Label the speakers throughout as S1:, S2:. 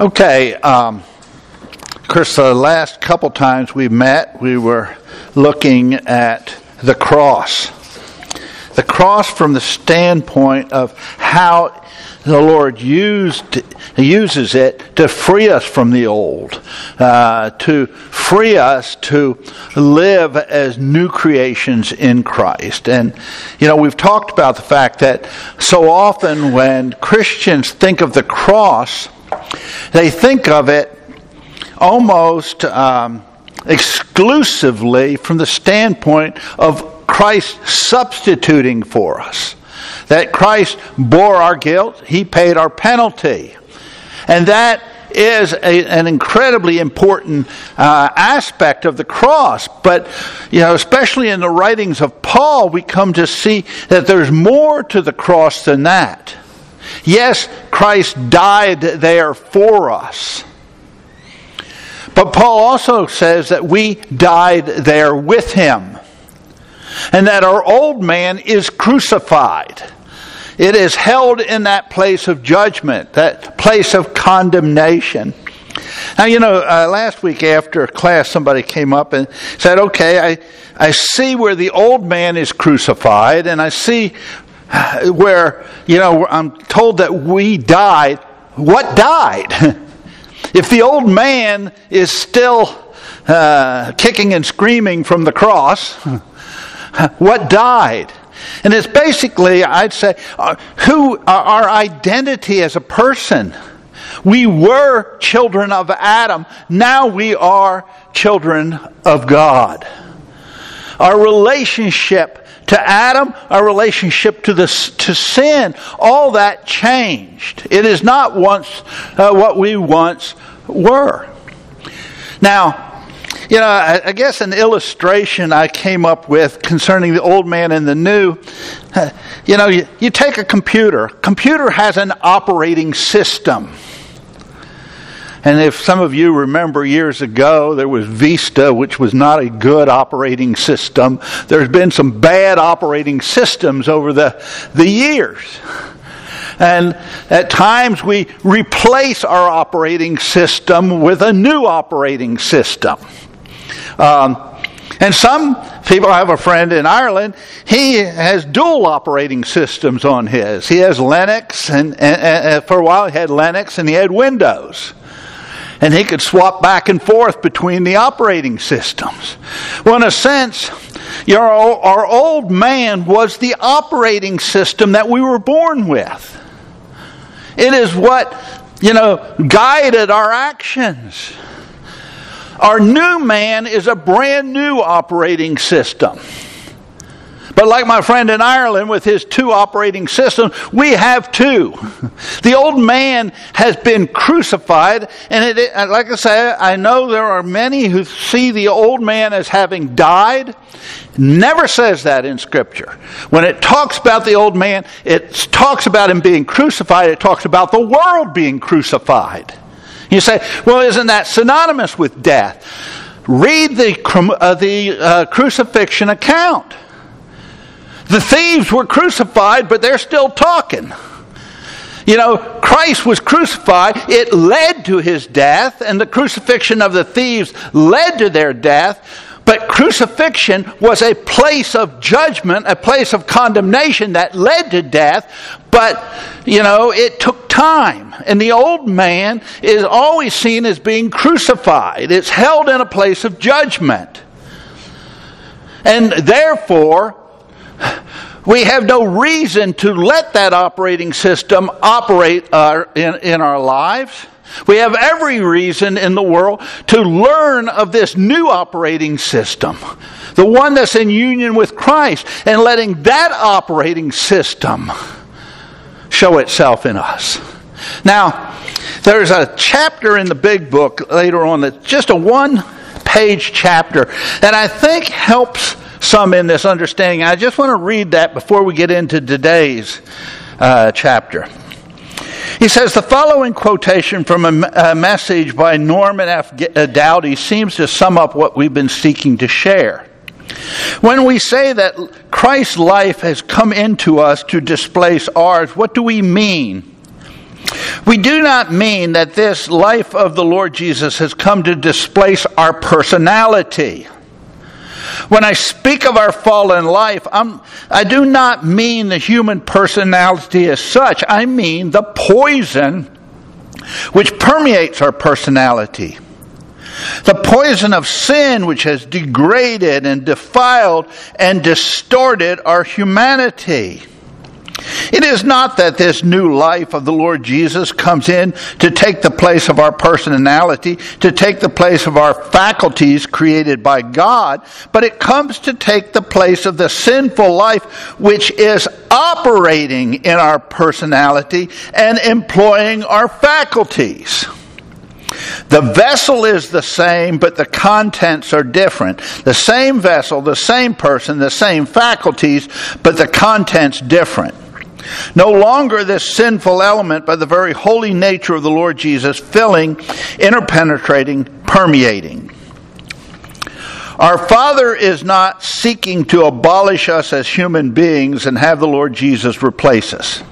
S1: Okay, um, Chris, the last couple times we met, we were looking at the cross. The cross from the standpoint of how the Lord used uses it to free us from the old, uh, to free us to live as new creations in Christ. And you know, we've talked about the fact that so often when Christians think of the cross, they think of it almost um, exclusively from the standpoint of Christ substituting for us. That Christ bore our guilt, He paid our penalty. And that is a, an incredibly important uh, aspect of the cross. But, you know, especially in the writings of Paul, we come to see that there's more to the cross than that. Yes, Christ died there for us. But Paul also says that we died there with him. And that our old man is crucified. It is held in that place of judgment, that place of condemnation. Now, you know, uh, last week after class, somebody came up and said, okay, I, I see where the old man is crucified, and I see where, you know, I'm told that we died. What died? if the old man is still uh, kicking and screaming from the cross, what died? And it's basically, I'd say, uh, who uh, our identity as a person. We were children of Adam. Now we are children of God. Our relationship to Adam, our relationship to the to sin, all that changed. It is not once uh, what we once were. Now, you know, I, I, guess an illustration I came up with concerning the old man and the new. Uh, you know, you, you take a computer. Computer has an operating system. And if some of you remember years ago, there was Vista, which was not a good operating system. There's been some bad operating systems over the, the years. And at times we replace our operating system with a new operating system. Um, and some people, I have a friend in Ireland, he has dual operating systems on his. He has Linux, and, and, and for a while he had Linux and he had Windows and he could swap back and forth between the operating systems. Well, in a sense, our old man was the operating system that we were born with. It is what, you know, guided our actions. Our new man is a brand new operating system. But like my friend in Ireland with his two operating systems, we have two. The old man has been crucified, and it, like I say, I know there are many who see the old man as having died. Never says that in Scripture. When it talks about the old man, it talks about him being crucified, it talks about the world being crucified. You say, well, isn't that synonymous with death? Read the, uh, the uh, crucifixion account. The thieves were crucified, but they're still talking. You know, Christ was crucified. It led to his death, and the crucifixion of the thieves led to their death. But crucifixion was a place of judgment, a place of condemnation that led to death. But, you know, it took time. And the old man is always seen as being crucified, it's held in a place of judgment. And therefore, we have no reason to let that operating system operate uh, in, in our lives. We have every reason in the world to learn of this new operating system, the one that's in union with Christ, and letting that operating system show itself in us. Now, there's a chapter in the big book later on that's just a one page chapter that I think helps some in this understanding. I just want to read that before we get into today's uh, chapter. He says the following quotation from a, a message by Norman F. Uh, Douty seems to sum up what we've been seeking to share. When we say that Christ's life has come into us to displace ours, what do we mean? We do not mean that this life of the Lord Jesus has come to displace our personality. When I speak of our fallen life, I'm, I do not mean the human personality as such. I mean the poison which permeates our personality. The poison of sin which has degraded and defiled and distorted our humanity. It is not that this new life of the Lord Jesus comes in to take the place of our personality, to take the place of our faculties created by God, but it comes to take the place of the sinful life which is operating in our personality and employing our faculties. The vessel is the same, but the contents are different. The same vessel, the same person, the same faculties, but the contents different. No longer this sinful element, but the very holy nature of the Lord Jesus filling, interpenetrating, permeating. Our Father is not seeking to abolish us as human beings and have the Lord Jesus replace us.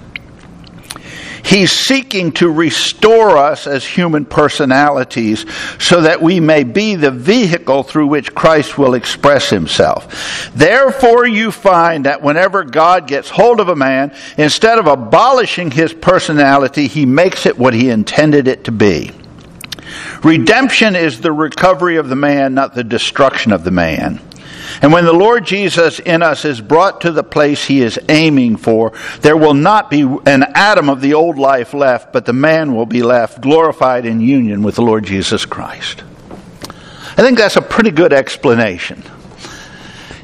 S1: He's seeking to restore us as human personalities so that we may be the vehicle through which Christ will express himself. Therefore, you find that whenever God gets hold of a man, instead of abolishing his personality, he makes it what he intended it to be. Redemption is the recovery of the man, not the destruction of the man. And when the Lord Jesus in us is brought to the place he is aiming for, there will not be an atom of the old life left, but the man will be left glorified in union with the Lord Jesus Christ. I think that's a pretty good explanation.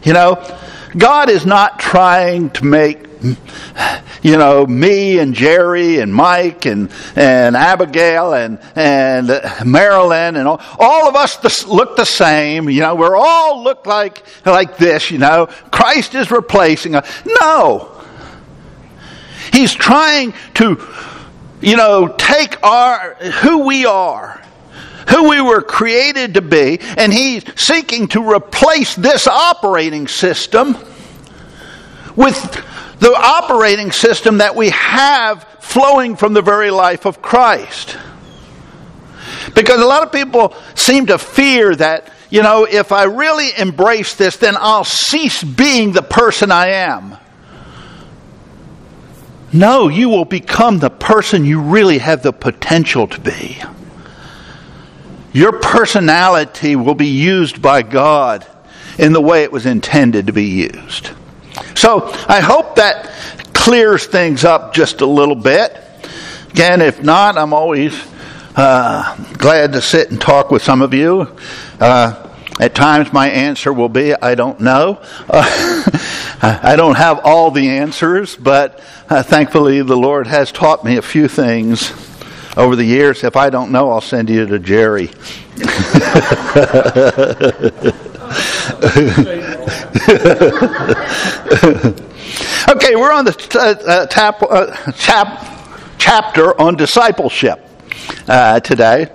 S1: You know, God is not trying to make you know, me and Jerry and Mike and, and Abigail and, and uh, Marilyn and all, all of us look the same. You know, we're all look like, like this, you know. Christ is replacing us. No. He's trying to, you know, take our, who we are who we were created to be, and he's seeking to replace this operating system with the operating system that we have flowing from the very life of Christ. Because a lot of people seem to fear that, you know, if I really embrace this, then I'll cease being the person I am. No, you will become the person you really have the potential to be. Your personality will be used by God in the way it was intended to be used. So I hope that clears things up just a little bit. Again, if not, I'm always uh, glad to sit and talk with some of you. Uh, at times, my answer will be, I don't know. Uh, I don't have all the answers, but uh, thankfully, the Lord has taught me a few things over the years. If I don't know, I'll send you to Jerry. okay, we're on the uh, uh, tap, uh, chap, chapter on discipleship uh, today.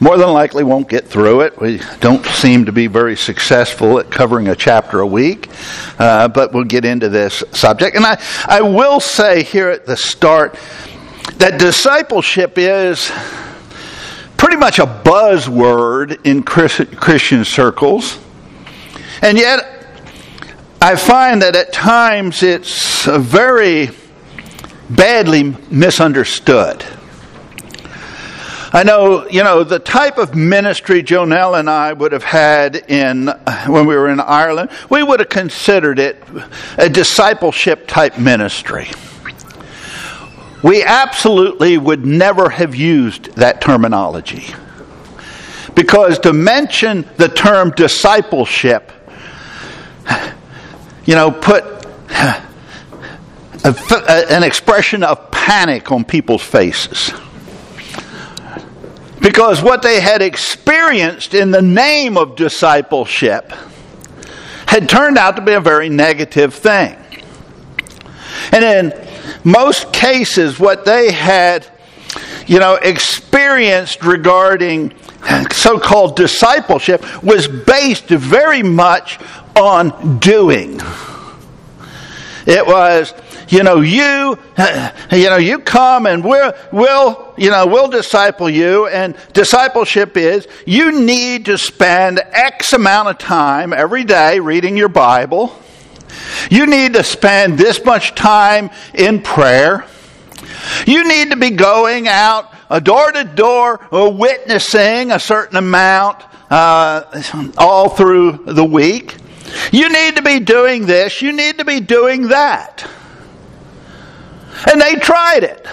S1: More than likely won't get through it. We don't seem to be very successful at covering a chapter a week, uh, but we'll get into this subject. And I, I will say here at the start that discipleship is pretty much a buzzword in Christian circles. And yet, I find that at times it's very badly misunderstood. I know, you know, the type of ministry Jonelle and I would have had in when we were in Ireland, we would have considered it a discipleship type ministry. We absolutely would never have used that terminology. Because to mention the term discipleship you know, put a, an expression of panic on people's faces. Because what they had experienced in the name of discipleship had turned out to be a very negative thing. And in most cases, what they had, you know, experienced regarding so called discipleship was based very much on doing. It was, you know, you, you know, you come and we'll, we'll, you know, we'll disciple you. And discipleship is you need to spend X amount of time every day reading your Bible. You need to spend this much time in prayer. You need to be going out door to door or witnessing a certain amount uh, all through the week. You need to be doing this. You need to be doing that. And they tried it.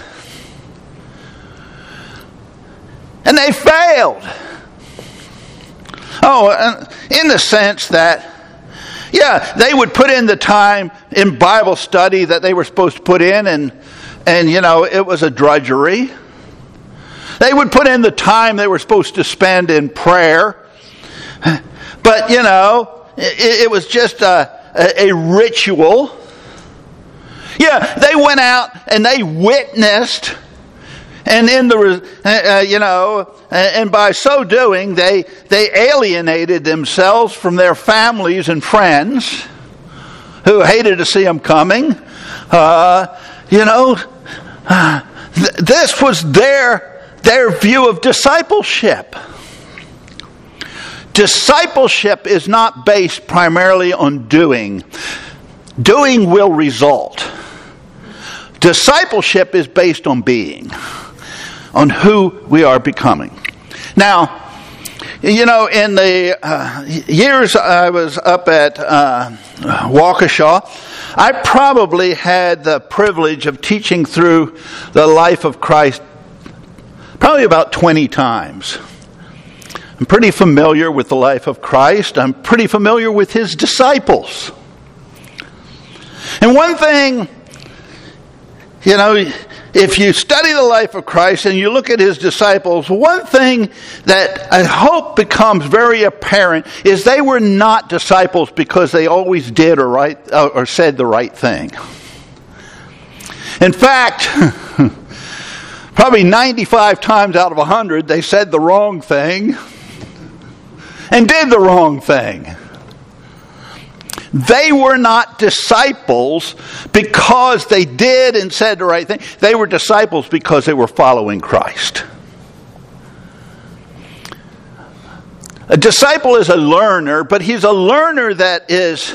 S1: And they failed. Oh, in the sense that, yeah, they would put in the time in Bible study that they were supposed to put in, and, and you know, it was a drudgery. They would put in the time they were supposed to spend in prayer. But, you know, it, it was just a, a, a ritual. Yeah, they went out and they witnessed, and in the uh, uh, you know, and by so doing, they they alienated themselves from their families and friends who hated to see them coming. Uh, you know, th- this was their their view of discipleship. Discipleship is not based primarily on doing. Doing will result. Discipleship is based on being, on who we are becoming. Now, you know, in the uh, years I was up at uh, Waukesha, I probably had the privilege of teaching through the life of Christ probably about 20 times. I'm pretty familiar with the life of Christ. I'm pretty familiar with his disciples. And one thing you know, if you study the life of Christ and you look at his disciples, one thing that I hope becomes very apparent is they were not disciples because they always did or, right, uh, or said the right thing. In fact, probably 95 times out of 100, they said the wrong thing and did the wrong thing. They were not disciples because they did and said the right thing. They were disciples because they were following Christ. A disciple is a learner, but he's a learner that is,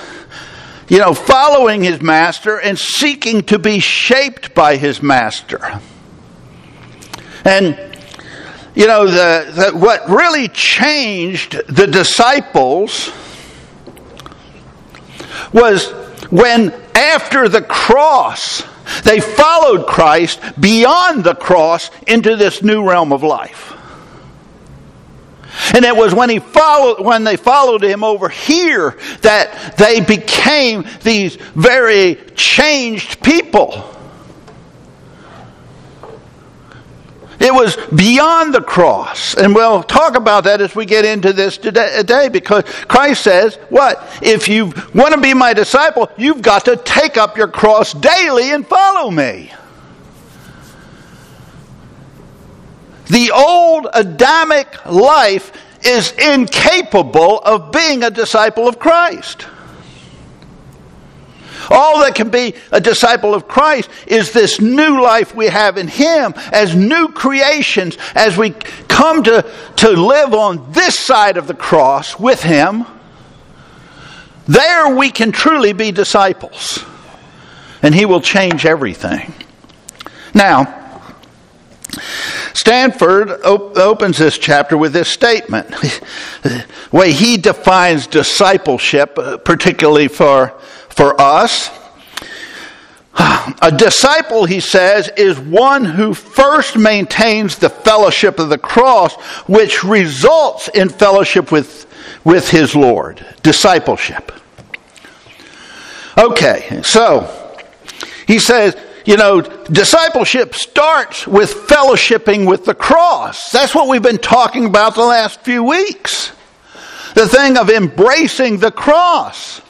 S1: you know, following his master and seeking to be shaped by his master. And, you know, the, the what really changed the disciples was when after the cross, they followed Christ beyond the cross into this new realm of life. And it was when he followed when they followed him over here that they became these very changed people. It was beyond the cross. And we'll talk about that as we get into this today because Christ says, what? If you want to be my disciple, you've got to take up your cross daily and follow me. The old Adamic life is incapable of being a disciple of Christ. All that can be a disciple of Christ is this new life we have in Him as new creations as we come to, to live on this side of the cross with Him. There we can truly be disciples. And He will change everything. Now, Stanford op- opens this chapter with this statement. the way he defines discipleship, uh, particularly for for us. A disciple, he says, is one who first maintains the fellowship of the cross, which results in fellowship with, with his Lord. Discipleship. Okay, so he says, you know, discipleship starts with fellowshipping with the cross. That's what we've been talking about the last few weeks. The thing of embracing the cross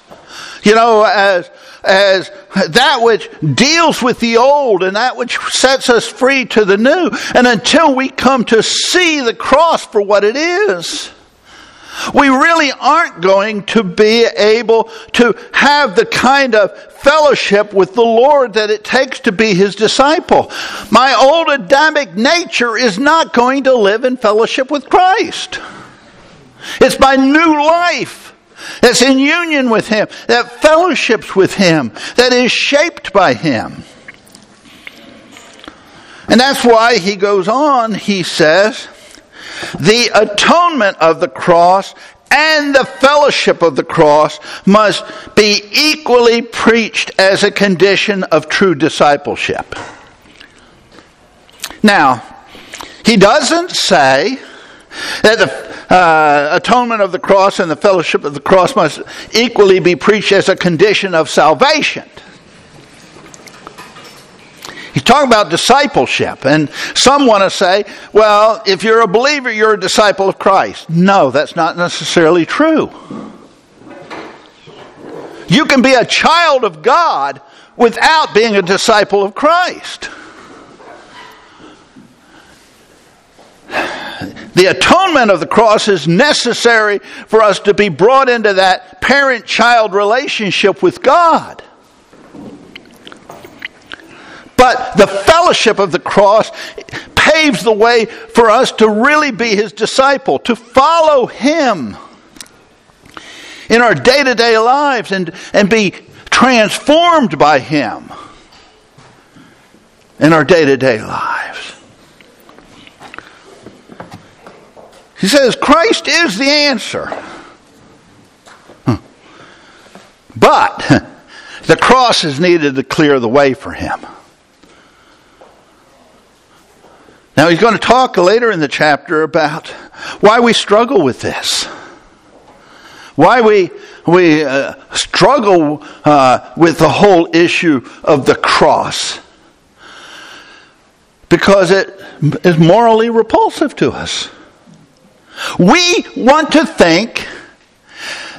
S1: you know, as, as that which deals with the old and that which sets us free to the new. And until we come to see the cross for what it is, we really aren't going to be able to have the kind of fellowship with the Lord that it takes to be his disciple. My old Adamic nature is not going to live in fellowship with Christ. It's my new life that's in union with him, that fellowships with him, that is shaped by him. And that's why he goes on, he says, the atonement of the cross and the fellowship of the cross must be equally preached as a condition of true discipleship. Now, he doesn't say that the uh, atonement of the cross and the fellowship of the cross must equally be preached as a condition of salvation. He's talking about discipleship. And some want to say, well, if you're a believer, you're a disciple of Christ. No, that's not necessarily true. You can be a child of God without being a disciple of Christ. The atonement of the cross is necessary for us to be brought into that parent child relationship with God. But the fellowship of the cross paves the way for us to really be his disciple, to follow him in our day to day lives and, and be transformed by him in our day to day lives. He says, Christ is the answer. But the cross is needed to clear the way for him. Now, he's going to talk later in the chapter about why we struggle with this. Why we, we uh, struggle uh, with the whole issue of the cross. Because it is morally repulsive to us. We want to think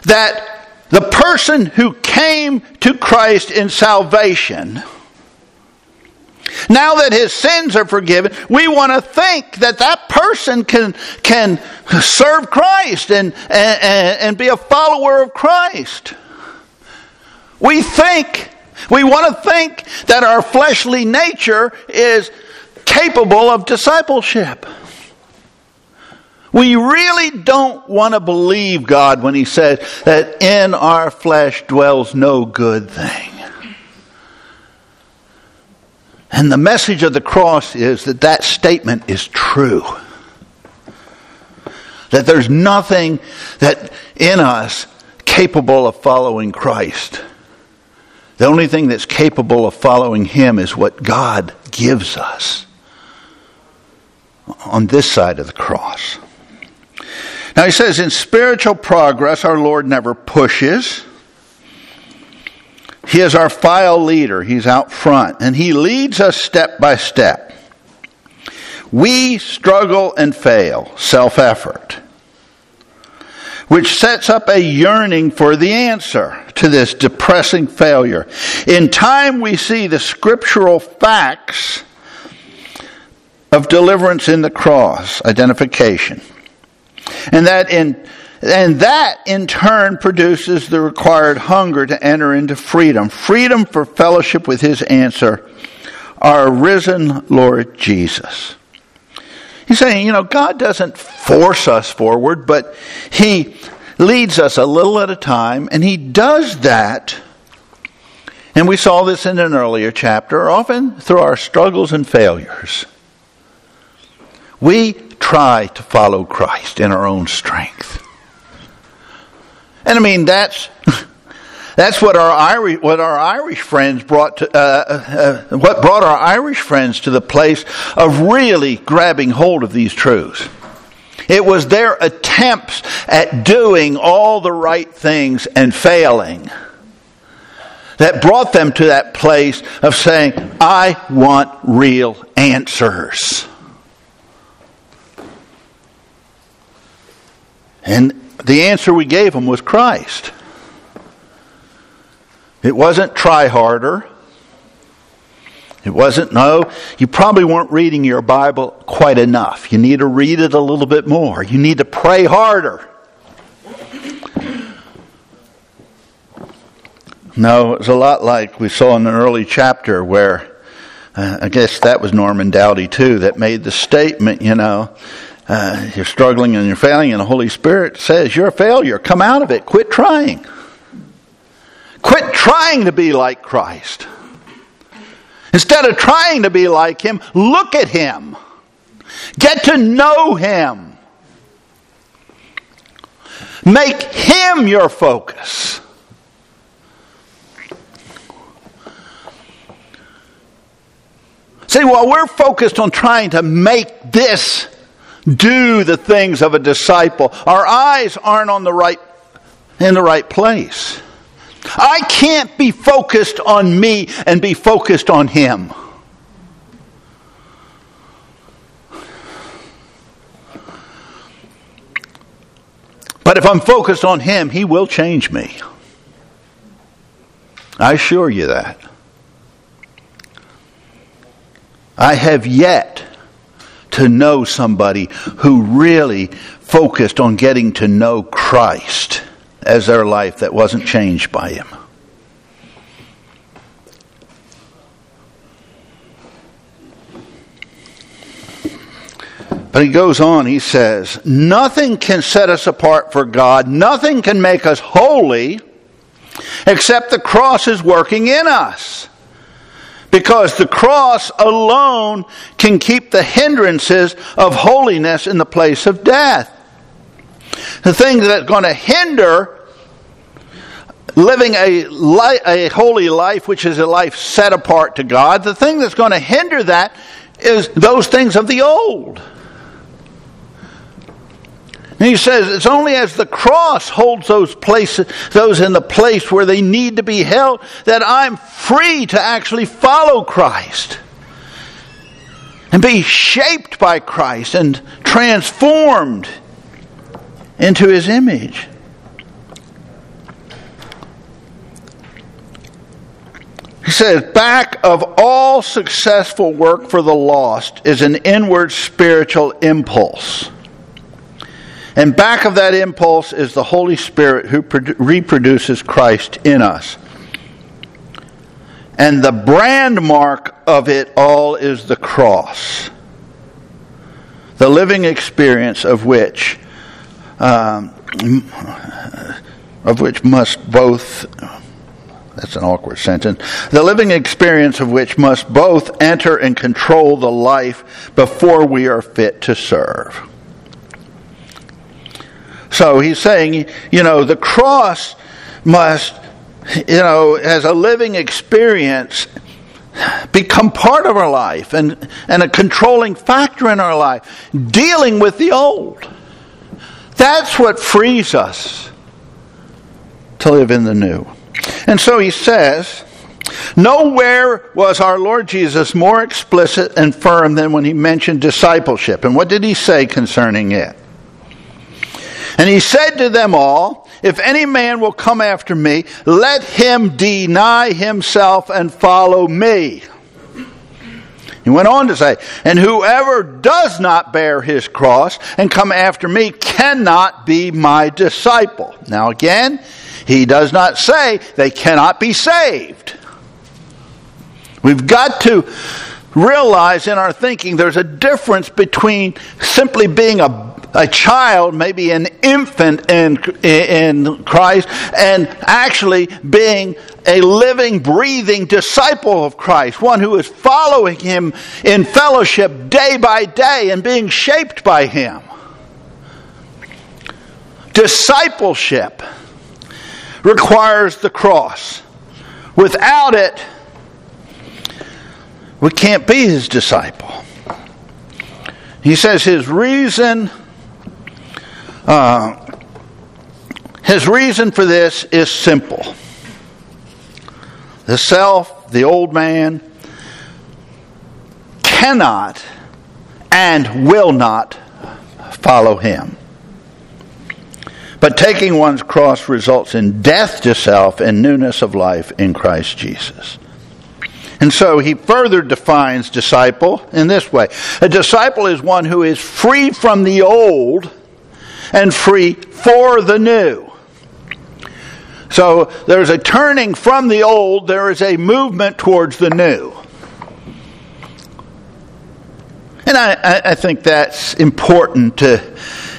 S1: that the person who came to Christ in salvation now that his sins are forgiven, we want to think that that person can, can serve Christ and, and, and be a follower of Christ. We think, we want to think that our fleshly nature is capable of discipleship. We really don't want to believe God when He says that in our flesh dwells no good thing. And the message of the cross is that that statement is true. That there's nothing that in us capable of following Christ. The only thing that's capable of following Him is what God gives us on this side of the cross. Now he says, in spiritual progress, our Lord never pushes he is our file leader. He's out front. And he leads us step by step. We struggle and fail, self effort, which sets up a yearning for the answer to this depressing failure. In time, we see the scriptural facts of deliverance in the cross, identification. And that in and that in turn produces the required hunger to enter into freedom. Freedom for fellowship with his answer, our risen Lord Jesus. He's saying, you know, God doesn't force us forward, but he leads us a little at a time, and he does that. And we saw this in an earlier chapter, often through our struggles and failures. We try to follow Christ in our own strength. And I mean, that's. That's what our Irish, what our Irish friends brought to, uh, uh, what brought our Irish friends to the place of really grabbing hold of these truths. It was their attempts at doing all the right things and failing that brought them to that place of saying, I want real answers. And the answer we gave them was Christ. It wasn't try harder. It wasn't, no, you probably weren't reading your Bible quite enough. You need to read it a little bit more. You need to pray harder. No, it was a lot like we saw in an early chapter where uh, I guess that was Norman Douty too that made the statement, you know, uh, you're struggling and you're failing, and the Holy Spirit says, You're a failure. Come out of it. Quit trying. Quit trying to be like Christ. Instead of trying to be like Him, look at Him. Get to know Him. Make Him your focus. See, while we're focused on trying to make this do the things of a disciple, our eyes aren't on the right in the right place. I can't be focused on me and be focused on him. But if I'm focused on him, he will change me. I assure you that. I have yet to know somebody who really focused on getting to know Christ as their life that wasn't changed by him. But he goes on, he says, Nothing can set us apart for God, nothing can make us holy except the cross is working in us. Because the cross alone can keep the hindrances of holiness in the place of death. The thing that's going to hinder living a, li- a holy life, which is a life set apart to God, the thing that's going to hinder that is those things of the old. And he says it's only as the cross holds those places, those in the place where they need to be held, that I'm free to actually follow Christ and be shaped by Christ and transformed into his image. He says, back of all successful work for the lost is an inward spiritual impulse. And back of that impulse is the Holy Spirit who reproduces Christ in us. And the brand mark of it all is the cross, the living experience of which, um, of which must both. That's an awkward sentence. The living experience of which must both enter and control the life before we are fit to serve. So he's saying, you know, the cross must, you know, as a living experience, become part of our life and, and a controlling factor in our life, dealing with the old. That's what frees us to live in the new. And so he says, Nowhere was our Lord Jesus more explicit and firm than when he mentioned discipleship. And what did he say concerning it? And he said to them all, If any man will come after me, let him deny himself and follow me. He went on to say, And whoever does not bear his cross and come after me cannot be my disciple. Now again, he does not say they cannot be saved. We've got to realize in our thinking there's a difference between simply being a a child, maybe an infant in, in Christ, and actually being a living, breathing disciple of Christ, one who is following him in fellowship day by day and being shaped by him. Discipleship requires the cross. Without it, we can't be his disciple. He says his reason uh, his reason for this is simple the self, the old man, cannot and will not follow him. But taking one's cross results in death to self and newness of life in Christ Jesus. And so he further defines disciple in this way A disciple is one who is free from the old and free for the new. So there's a turning from the old, there is a movement towards the new. And I, I think that's important to,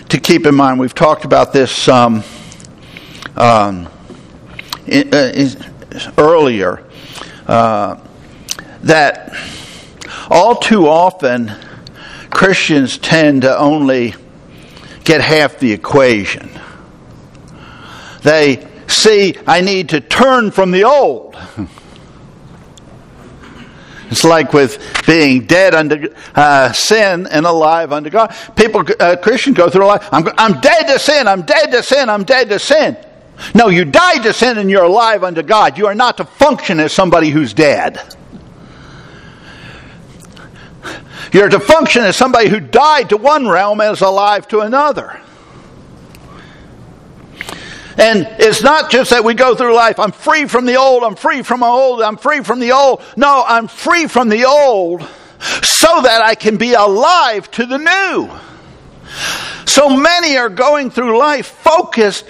S1: to keep in mind. We've talked about this um, in, uh, earlier. Uh, that all too often Christians tend to only get half the equation. They see, I need to turn from the old. It's like with being dead unto uh, sin and alive unto God. People, uh, Christians go through life, I'm, I'm dead to sin, I'm dead to sin, I'm dead to sin. No, you died to sin and you're alive unto God. You are not to function as somebody who's dead. You're to function as somebody who died to one realm and is alive to another. And it's not just that we go through life, I'm free from the old, I'm free from the old, I'm free from the old. No, I'm free from the old so that I can be alive to the new. So many are going through life focused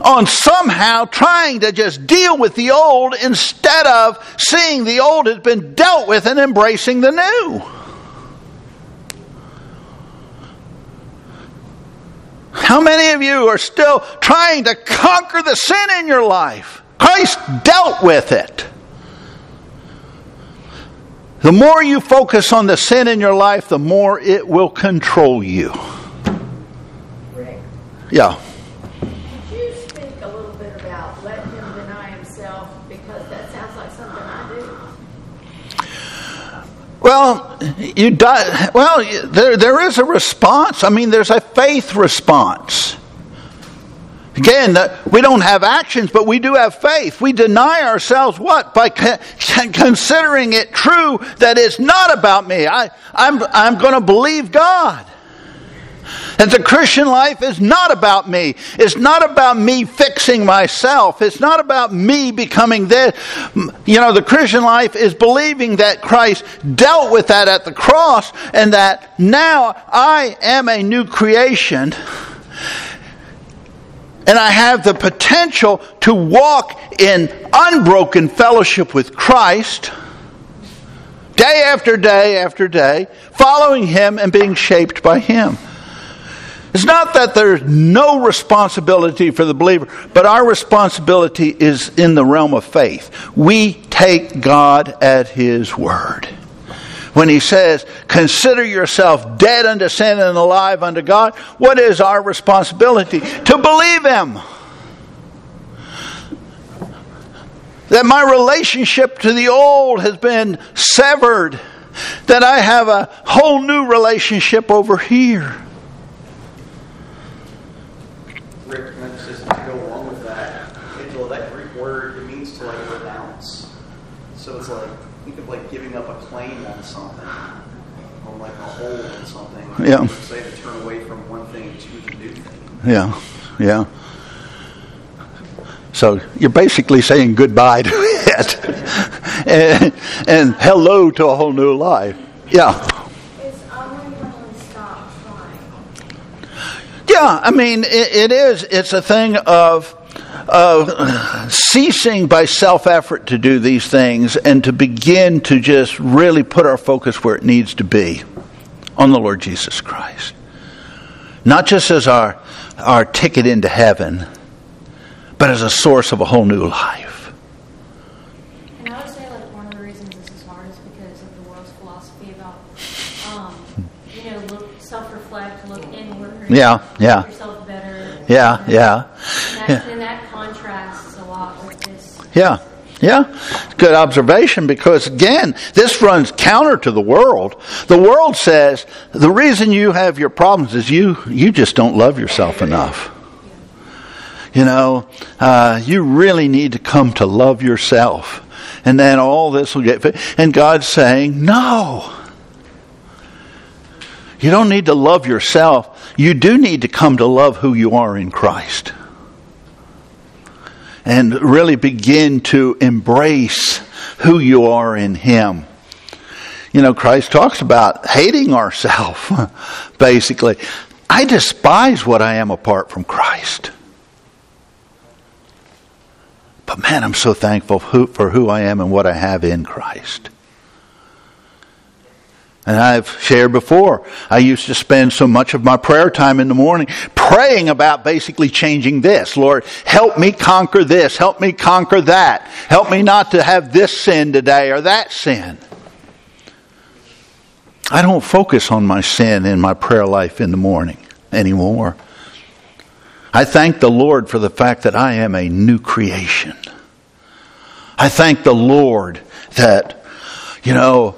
S1: on somehow trying to just deal with the old instead of seeing the old has been dealt with and embracing the new. How many of you are still trying to conquer the sin in your life? Christ dealt with it. The more you focus on the sin in your life, the more it will control you. Yeah.
S2: could you speak a little bit about let him deny himself? Because that sounds like something I do.
S1: Well, you die. Well, there there is a response. I mean, there's a faith response. Again, that we don't have actions, but we do have faith. We deny ourselves what by con- considering it true that it's not about me. I I'm I'm going to believe God. And the Christian life is not about me. It's not about me fixing myself. It's not about me becoming this. You know, the Christian life is believing that Christ dealt with that at the cross and that now I am a new creation and I have the potential to walk in unbroken fellowship with Christ day after day after day, following Him and being shaped by Him. It's not that there's no responsibility for the believer, but our responsibility is in the realm of faith. We take God at His word. When He says, Consider yourself dead unto sin and alive unto God, what is our responsibility? To believe Him. That my relationship to the old has been severed, that I have a whole new relationship over here.
S3: Rick, can I just just to go along with that? Angela, that Greek word, it means to like renounce. So it's like, think of like giving up a claim on something, on like a hold on something.
S1: Yeah.
S3: Say to turn away from one thing to the new thing.
S1: Yeah, yeah. So you're basically saying goodbye to it and, and hello to a whole new life. Yeah.
S2: Is I when you stop trying?
S1: Yeah, I mean, it, it is. It's a thing of, of ceasing by self effort to do these things and to begin to just really put our focus where it needs to be on the Lord Jesus Christ. Not just as our, our ticket into heaven, but as a source of a whole new life.
S4: And I would say like one of the reasons this is hard is because of the world's philosophy about, um, you know, look, self-reflect, look inward.
S1: Yeah, yeah.
S4: Yourself better.
S1: Yeah, yeah.
S4: And, that, and that contrasts a lot with this.
S1: Yeah. Yeah. Good observation because again, this runs counter to the world. The world says the reason you have your problems is you you just don't love yourself enough. You know, uh, you really need to come to love yourself. And then all this will get. And God's saying, no. You don't need to love yourself. You do need to come to love who you are in Christ and really begin to embrace who you are in Him. You know, Christ talks about hating ourselves, basically. I despise what I am apart from Christ. But man, I'm so thankful for who I am and what I have in Christ. And I've shared before, I used to spend so much of my prayer time in the morning praying about basically changing this. Lord, help me conquer this. Help me conquer that. Help me not to have this sin today or that sin. I don't focus on my sin in my prayer life in the morning anymore. I thank the Lord for the fact that I am a new creation. I thank the Lord that, you know,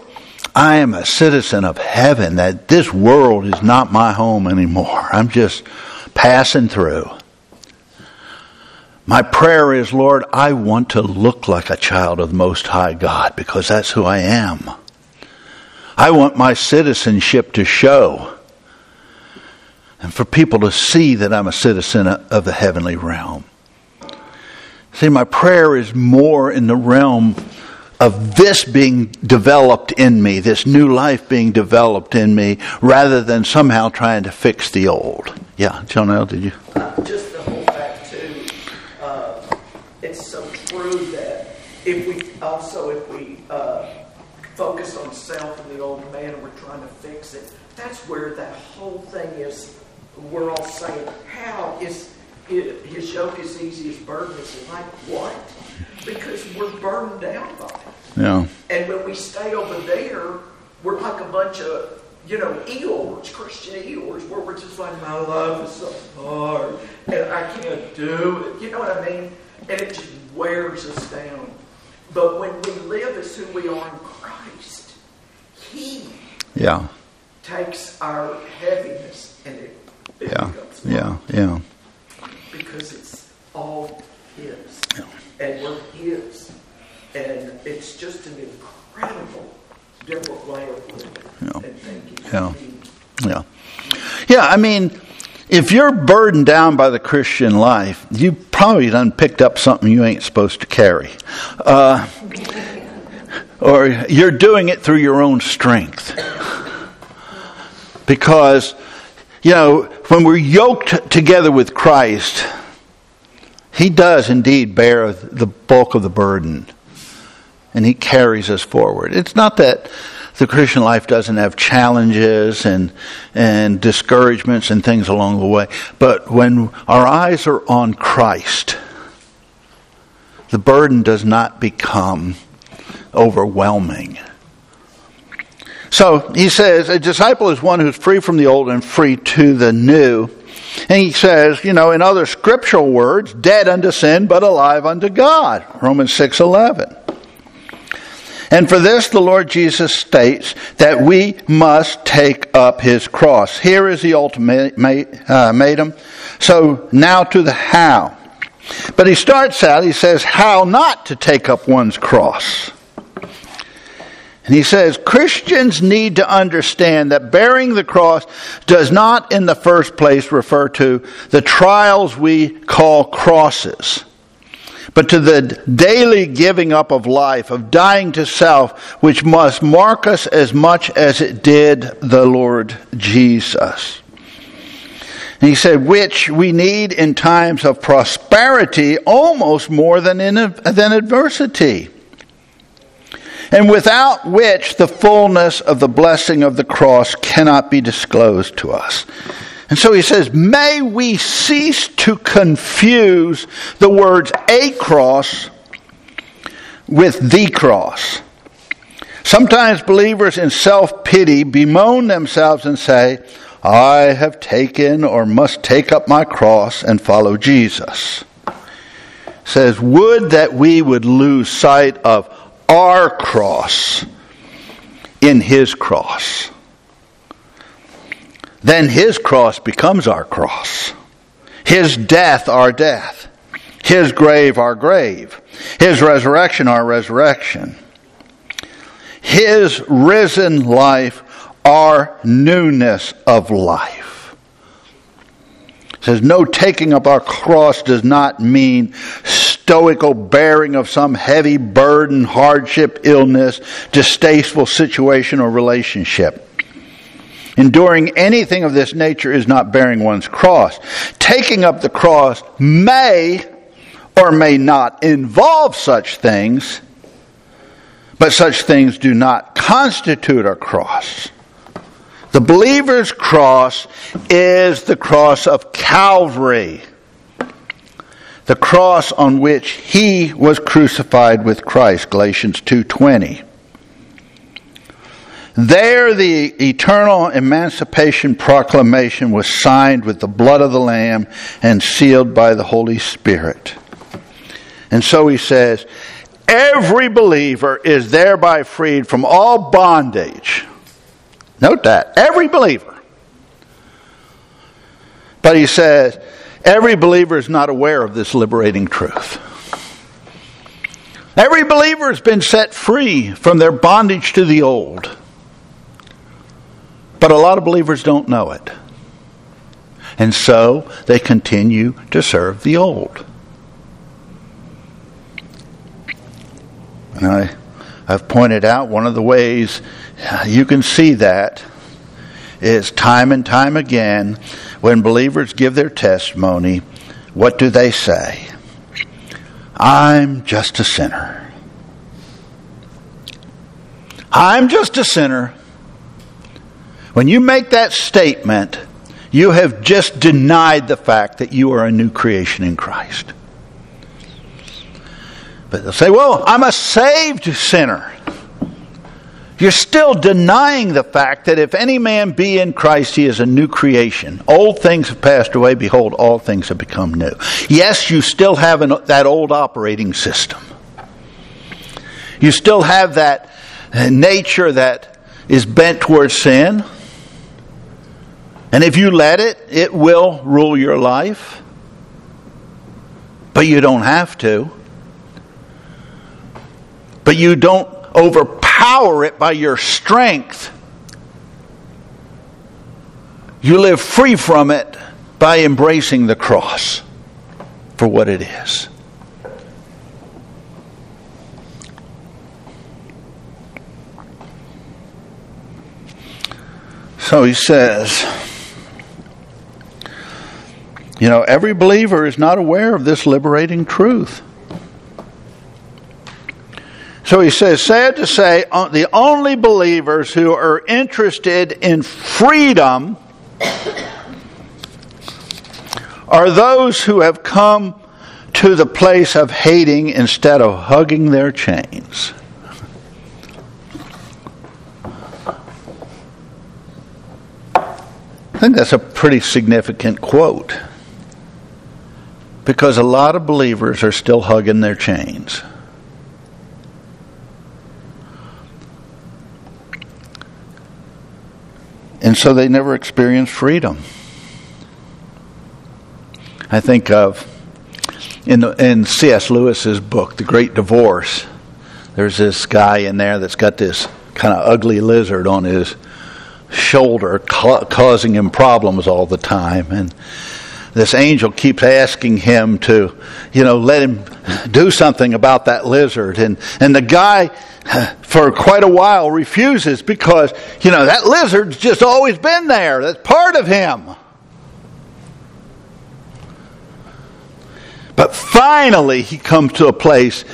S1: I am a citizen of heaven, that this world is not my home anymore. I'm just passing through. My prayer is, Lord, I want to look like a child of the Most High God because that's who I am. I want my citizenship to show and for people to see that I'm a citizen of the heavenly realm. See, my prayer is more in the realm of this being developed in me, this new life being developed in me, rather than somehow trying to fix the old. Yeah, John L., did you?
S5: Just the whole fact, too, uh, it's so true that if we also, if we uh, focus on self and the old man and we're trying to fix it, that's where that whole thing is. We're all saying, how is his yoke is easy, his burden is like what? Because we're burned down by it.
S1: Yeah.
S5: And when we stay over there, we're like a bunch of, you know, Eeyores, Christian Eeyores, where we're just like, my life is so hard and I can't do it. You know what I mean? And it just wears us down. But when we live as who we are in Christ, He
S1: yeah.
S5: takes our heaviness and it, it
S1: yeah. Yeah, yeah.
S5: Because it's all His. Yeah. And we're His. And it's just an incredible different way of living yeah. and thinking.
S1: Yeah. Yeah. Yeah, I mean, if you're burdened down by the Christian life, you probably done picked up something you ain't supposed to carry. Uh, or you're doing it through your own strength. Because, you know, when we're yoked together with Christ, He does indeed bear the bulk of the burden and He carries us forward. It's not that the Christian life doesn't have challenges and and discouragements and things along the way, but when our eyes are on Christ, the burden does not become overwhelming. So he says, a disciple is one who's free from the old and free to the new. And he says, you know, in other scriptural words, dead unto sin but alive unto God. Romans 6:11. And for this, the Lord Jesus states that we must take up his cross. Here is the ultimatum. Uh, so now to the how. But he starts out, he says, how not to take up one's cross. And he says, Christians need to understand that bearing the cross does not, in the first place, refer to the trials we call crosses but to the daily giving up of life, of dying to self, which must mark us as much as it did the Lord Jesus. And he said, which we need in times of prosperity almost more than in than adversity. And without which the fullness of the blessing of the cross cannot be disclosed to us. And so he says, may we cease to confuse the words a cross with the cross. Sometimes believers in self pity bemoan themselves and say, I have taken or must take up my cross and follow Jesus. says, Would that we would lose sight of our cross in his cross then his cross becomes our cross. His death, our death. His grave, our grave. His resurrection, our resurrection. His risen life, our newness of life. It says, no taking up our cross does not mean stoical bearing of some heavy burden, hardship, illness, distasteful situation or relationship. Enduring anything of this nature is not bearing one's cross. Taking up the cross may or may not involve such things, but such things do not constitute a cross. The believer's cross is the cross of Calvary, the cross on which he was crucified with Christ, Galatians 2:20. There, the eternal emancipation proclamation was signed with the blood of the Lamb and sealed by the Holy Spirit. And so he says, every believer is thereby freed from all bondage. Note that. Every believer. But he says, every believer is not aware of this liberating truth. Every believer has been set free from their bondage to the old. But a lot of believers don't know it. And so they continue to serve the old. And I, I've pointed out one of the ways you can see that is time and time again when believers give their testimony, what do they say? I'm just a sinner. I'm just a sinner. When you make that statement, you have just denied the fact that you are a new creation in Christ. But they'll say, well, I'm a saved sinner. You're still denying the fact that if any man be in Christ, he is a new creation. Old things have passed away. Behold, all things have become new. Yes, you still have an, that old operating system. You still have that nature that is bent towards sin. And if you let it, it will rule your life. But you don't have to. But you don't overpower it by your strength. You live free from it by embracing the cross for what it is. So he says, you know, every believer is not aware of this liberating truth. So he says, sad to say, uh, the only believers who are interested in freedom are those who have come to the place of hating instead of hugging their chains. I think that's a pretty significant quote because a lot of believers are still hugging their chains. And so they never experience freedom. I think of in, the, in C.S. Lewis's book, The Great Divorce, there's this guy in there that's got this kind of ugly lizard on his shoulder, ca- causing him problems all the time. And this angel keeps asking him to, you know, let him do something about that lizard. And, and the guy, for quite a while, refuses because, you know, that lizard's just always been there. That's part of him. But finally, he comes to a place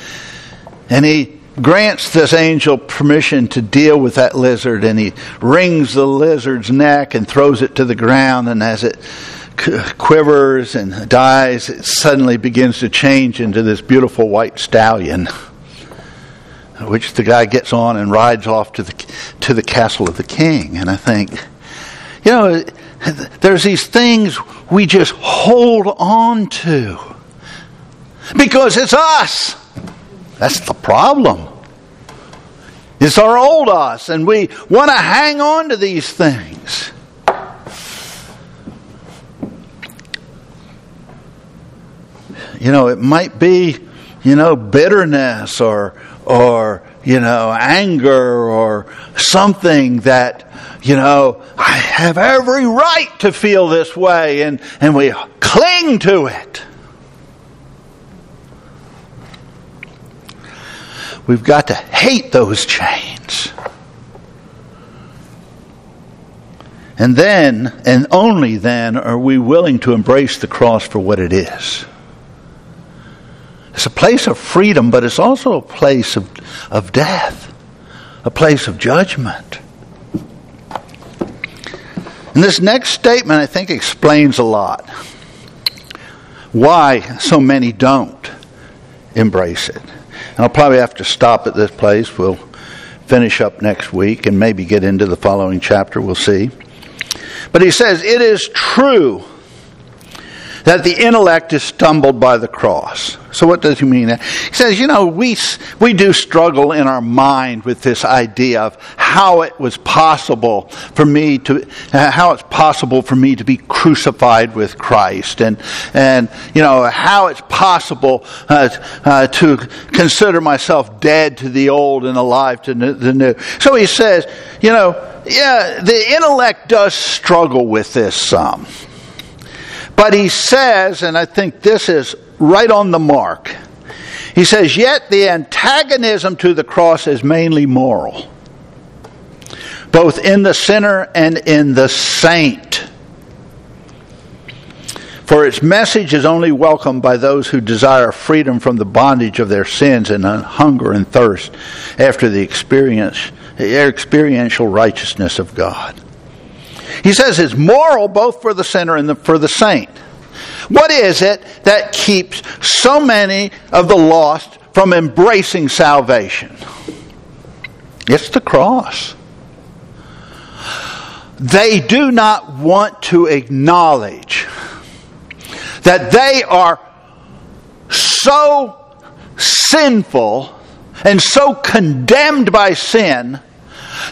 S1: and he grants this angel permission to deal with that lizard and he wrings the lizard's neck and throws it to the ground and as it quivers and dies, it suddenly begins to change into this beautiful white stallion, which the guy gets on and rides off to the to the castle of the king. And I think, you know, there's these things we just hold on to because it's us. That's the problem. It's our old us, and we want to hang on to these things. You know, it might be, you know, bitterness or, or, you know, anger or something that, you know, I have every right to feel this way and, and we cling to it. We've got to hate those chains. And then, and only then, are we willing to embrace the cross for what it is. It's a place of freedom, but it's also a place of, of death, a place of judgment. And this next statement, I think, explains a lot why so many don't embrace it. And I'll probably have to stop at this place. We'll finish up next week and maybe get into the following chapter. We'll see. But he says, It is true that the intellect is stumbled by the cross. So what does he mean? He says, you know, we, we do struggle in our mind with this idea of how it was possible for me to, how it's possible for me to be crucified with Christ and, and, you know, how it's possible uh, uh, to consider myself dead to the old and alive to the new. So he says, you know, yeah, the intellect does struggle with this some. But he says, and I think this is right on the mark, he says, Yet the antagonism to the cross is mainly moral, both in the sinner and in the saint. For its message is only welcomed by those who desire freedom from the bondage of their sins and hunger and thirst after the experience, the experiential righteousness of God. He says it's moral both for the sinner and the, for the saint. What is it that keeps so many of the lost from embracing salvation? It's the cross. They do not want to acknowledge that they are so sinful and so condemned by sin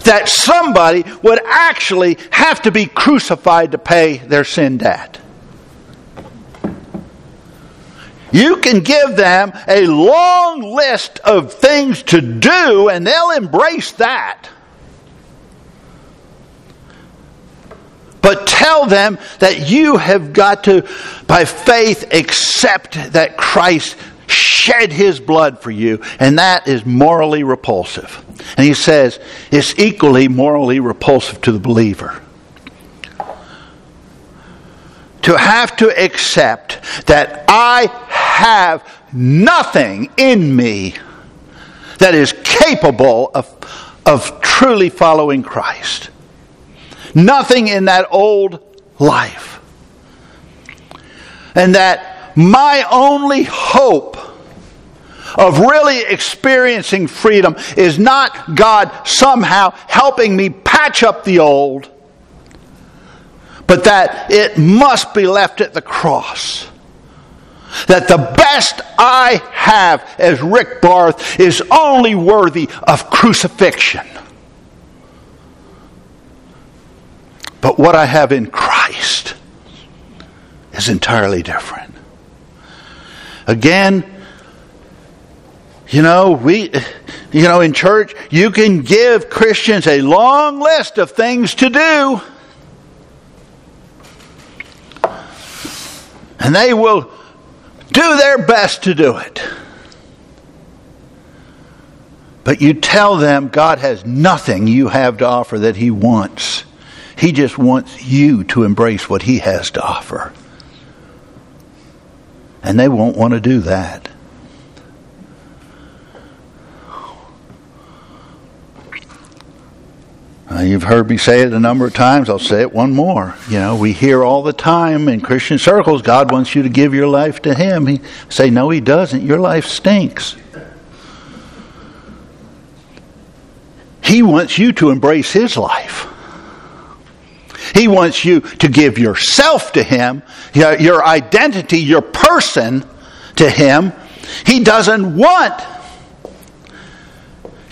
S1: that somebody would actually have to be crucified to pay their sin debt. You can give them a long list of things to do and they'll embrace that. But tell them that you have got to, by faith, accept that Christ shed his blood for you, and that is morally repulsive. And he says it's equally morally repulsive to the believer. To have to accept that I have nothing in me that is capable of, of truly following Christ. Nothing in that old life. And that my only hope of really experiencing freedom is not God somehow helping me patch up the old, but that it must be left at the cross. That the best I have as Rick Barth is only worthy of crucifixion. But what I have in Christ is entirely different. Again, you know, we, you know, in church, you can give Christians a long list of things to do. And they will do their best to do it. But you tell them God has nothing you have to offer that He wants. He just wants you to embrace what He has to offer. And they won't want to do that. Uh, you've heard me say it a number of times. I'll say it one more. You know, we hear all the time in Christian circles, God wants you to give your life to Him. He say, no, He doesn't. Your life stinks. He wants you to embrace His life. He wants you to give yourself to Him, your identity, your person to Him. He doesn't want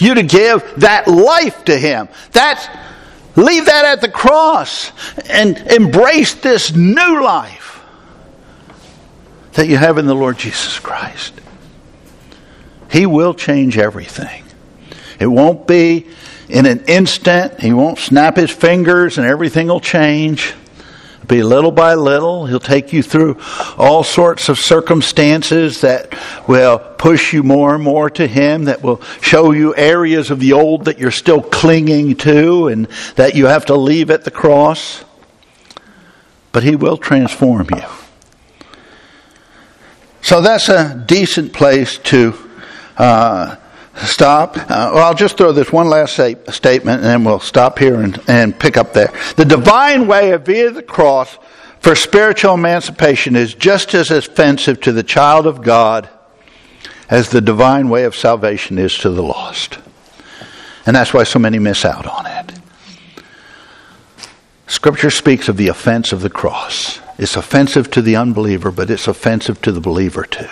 S1: you to give that life to Him. That's, leave that at the cross and embrace this new life that you have in the Lord Jesus Christ. He will change everything. It won't be in an instant. He won't snap his fingers and everything will change be little by little. He'll take you through all sorts of circumstances that will push you more and more to Him, that will show you areas of the old that you're still clinging to and that you have to leave at the cross. But He will transform you. So that's a decent place to uh, stop. Uh, well, I'll just throw this one last statement and then we'll stop here and, and pick up there. The divine way of via the cross for spiritual emancipation is just as offensive to the child of God as the divine way of salvation is to the lost. And that's why so many miss out on it. Scripture speaks of the offense of the cross. It's offensive to the unbeliever, but it's offensive to the believer too.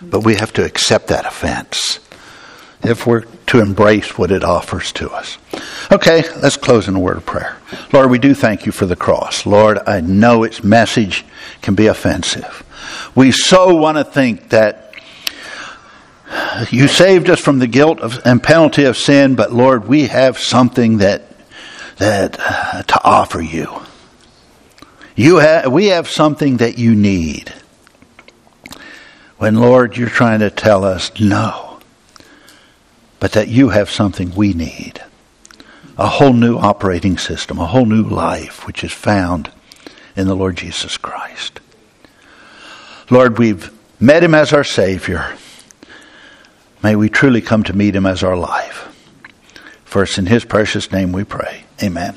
S1: But we have to accept that offense if we're to embrace what it offers to us. Okay, let's close in a word of prayer. Lord, we do thank you for the cross. Lord, I know its message can be offensive. We so want to think that you saved us from the guilt of, and penalty of sin, but Lord, we have something that that uh, to offer you. You have, we have something that you need. When Lord, you're trying to tell us no, but that you have something we need. A whole new operating system, a whole new life, which is found in the Lord Jesus Christ. Lord, we've met him as our Savior. May we truly come to meet him as our life. First, in his precious name we pray. Amen.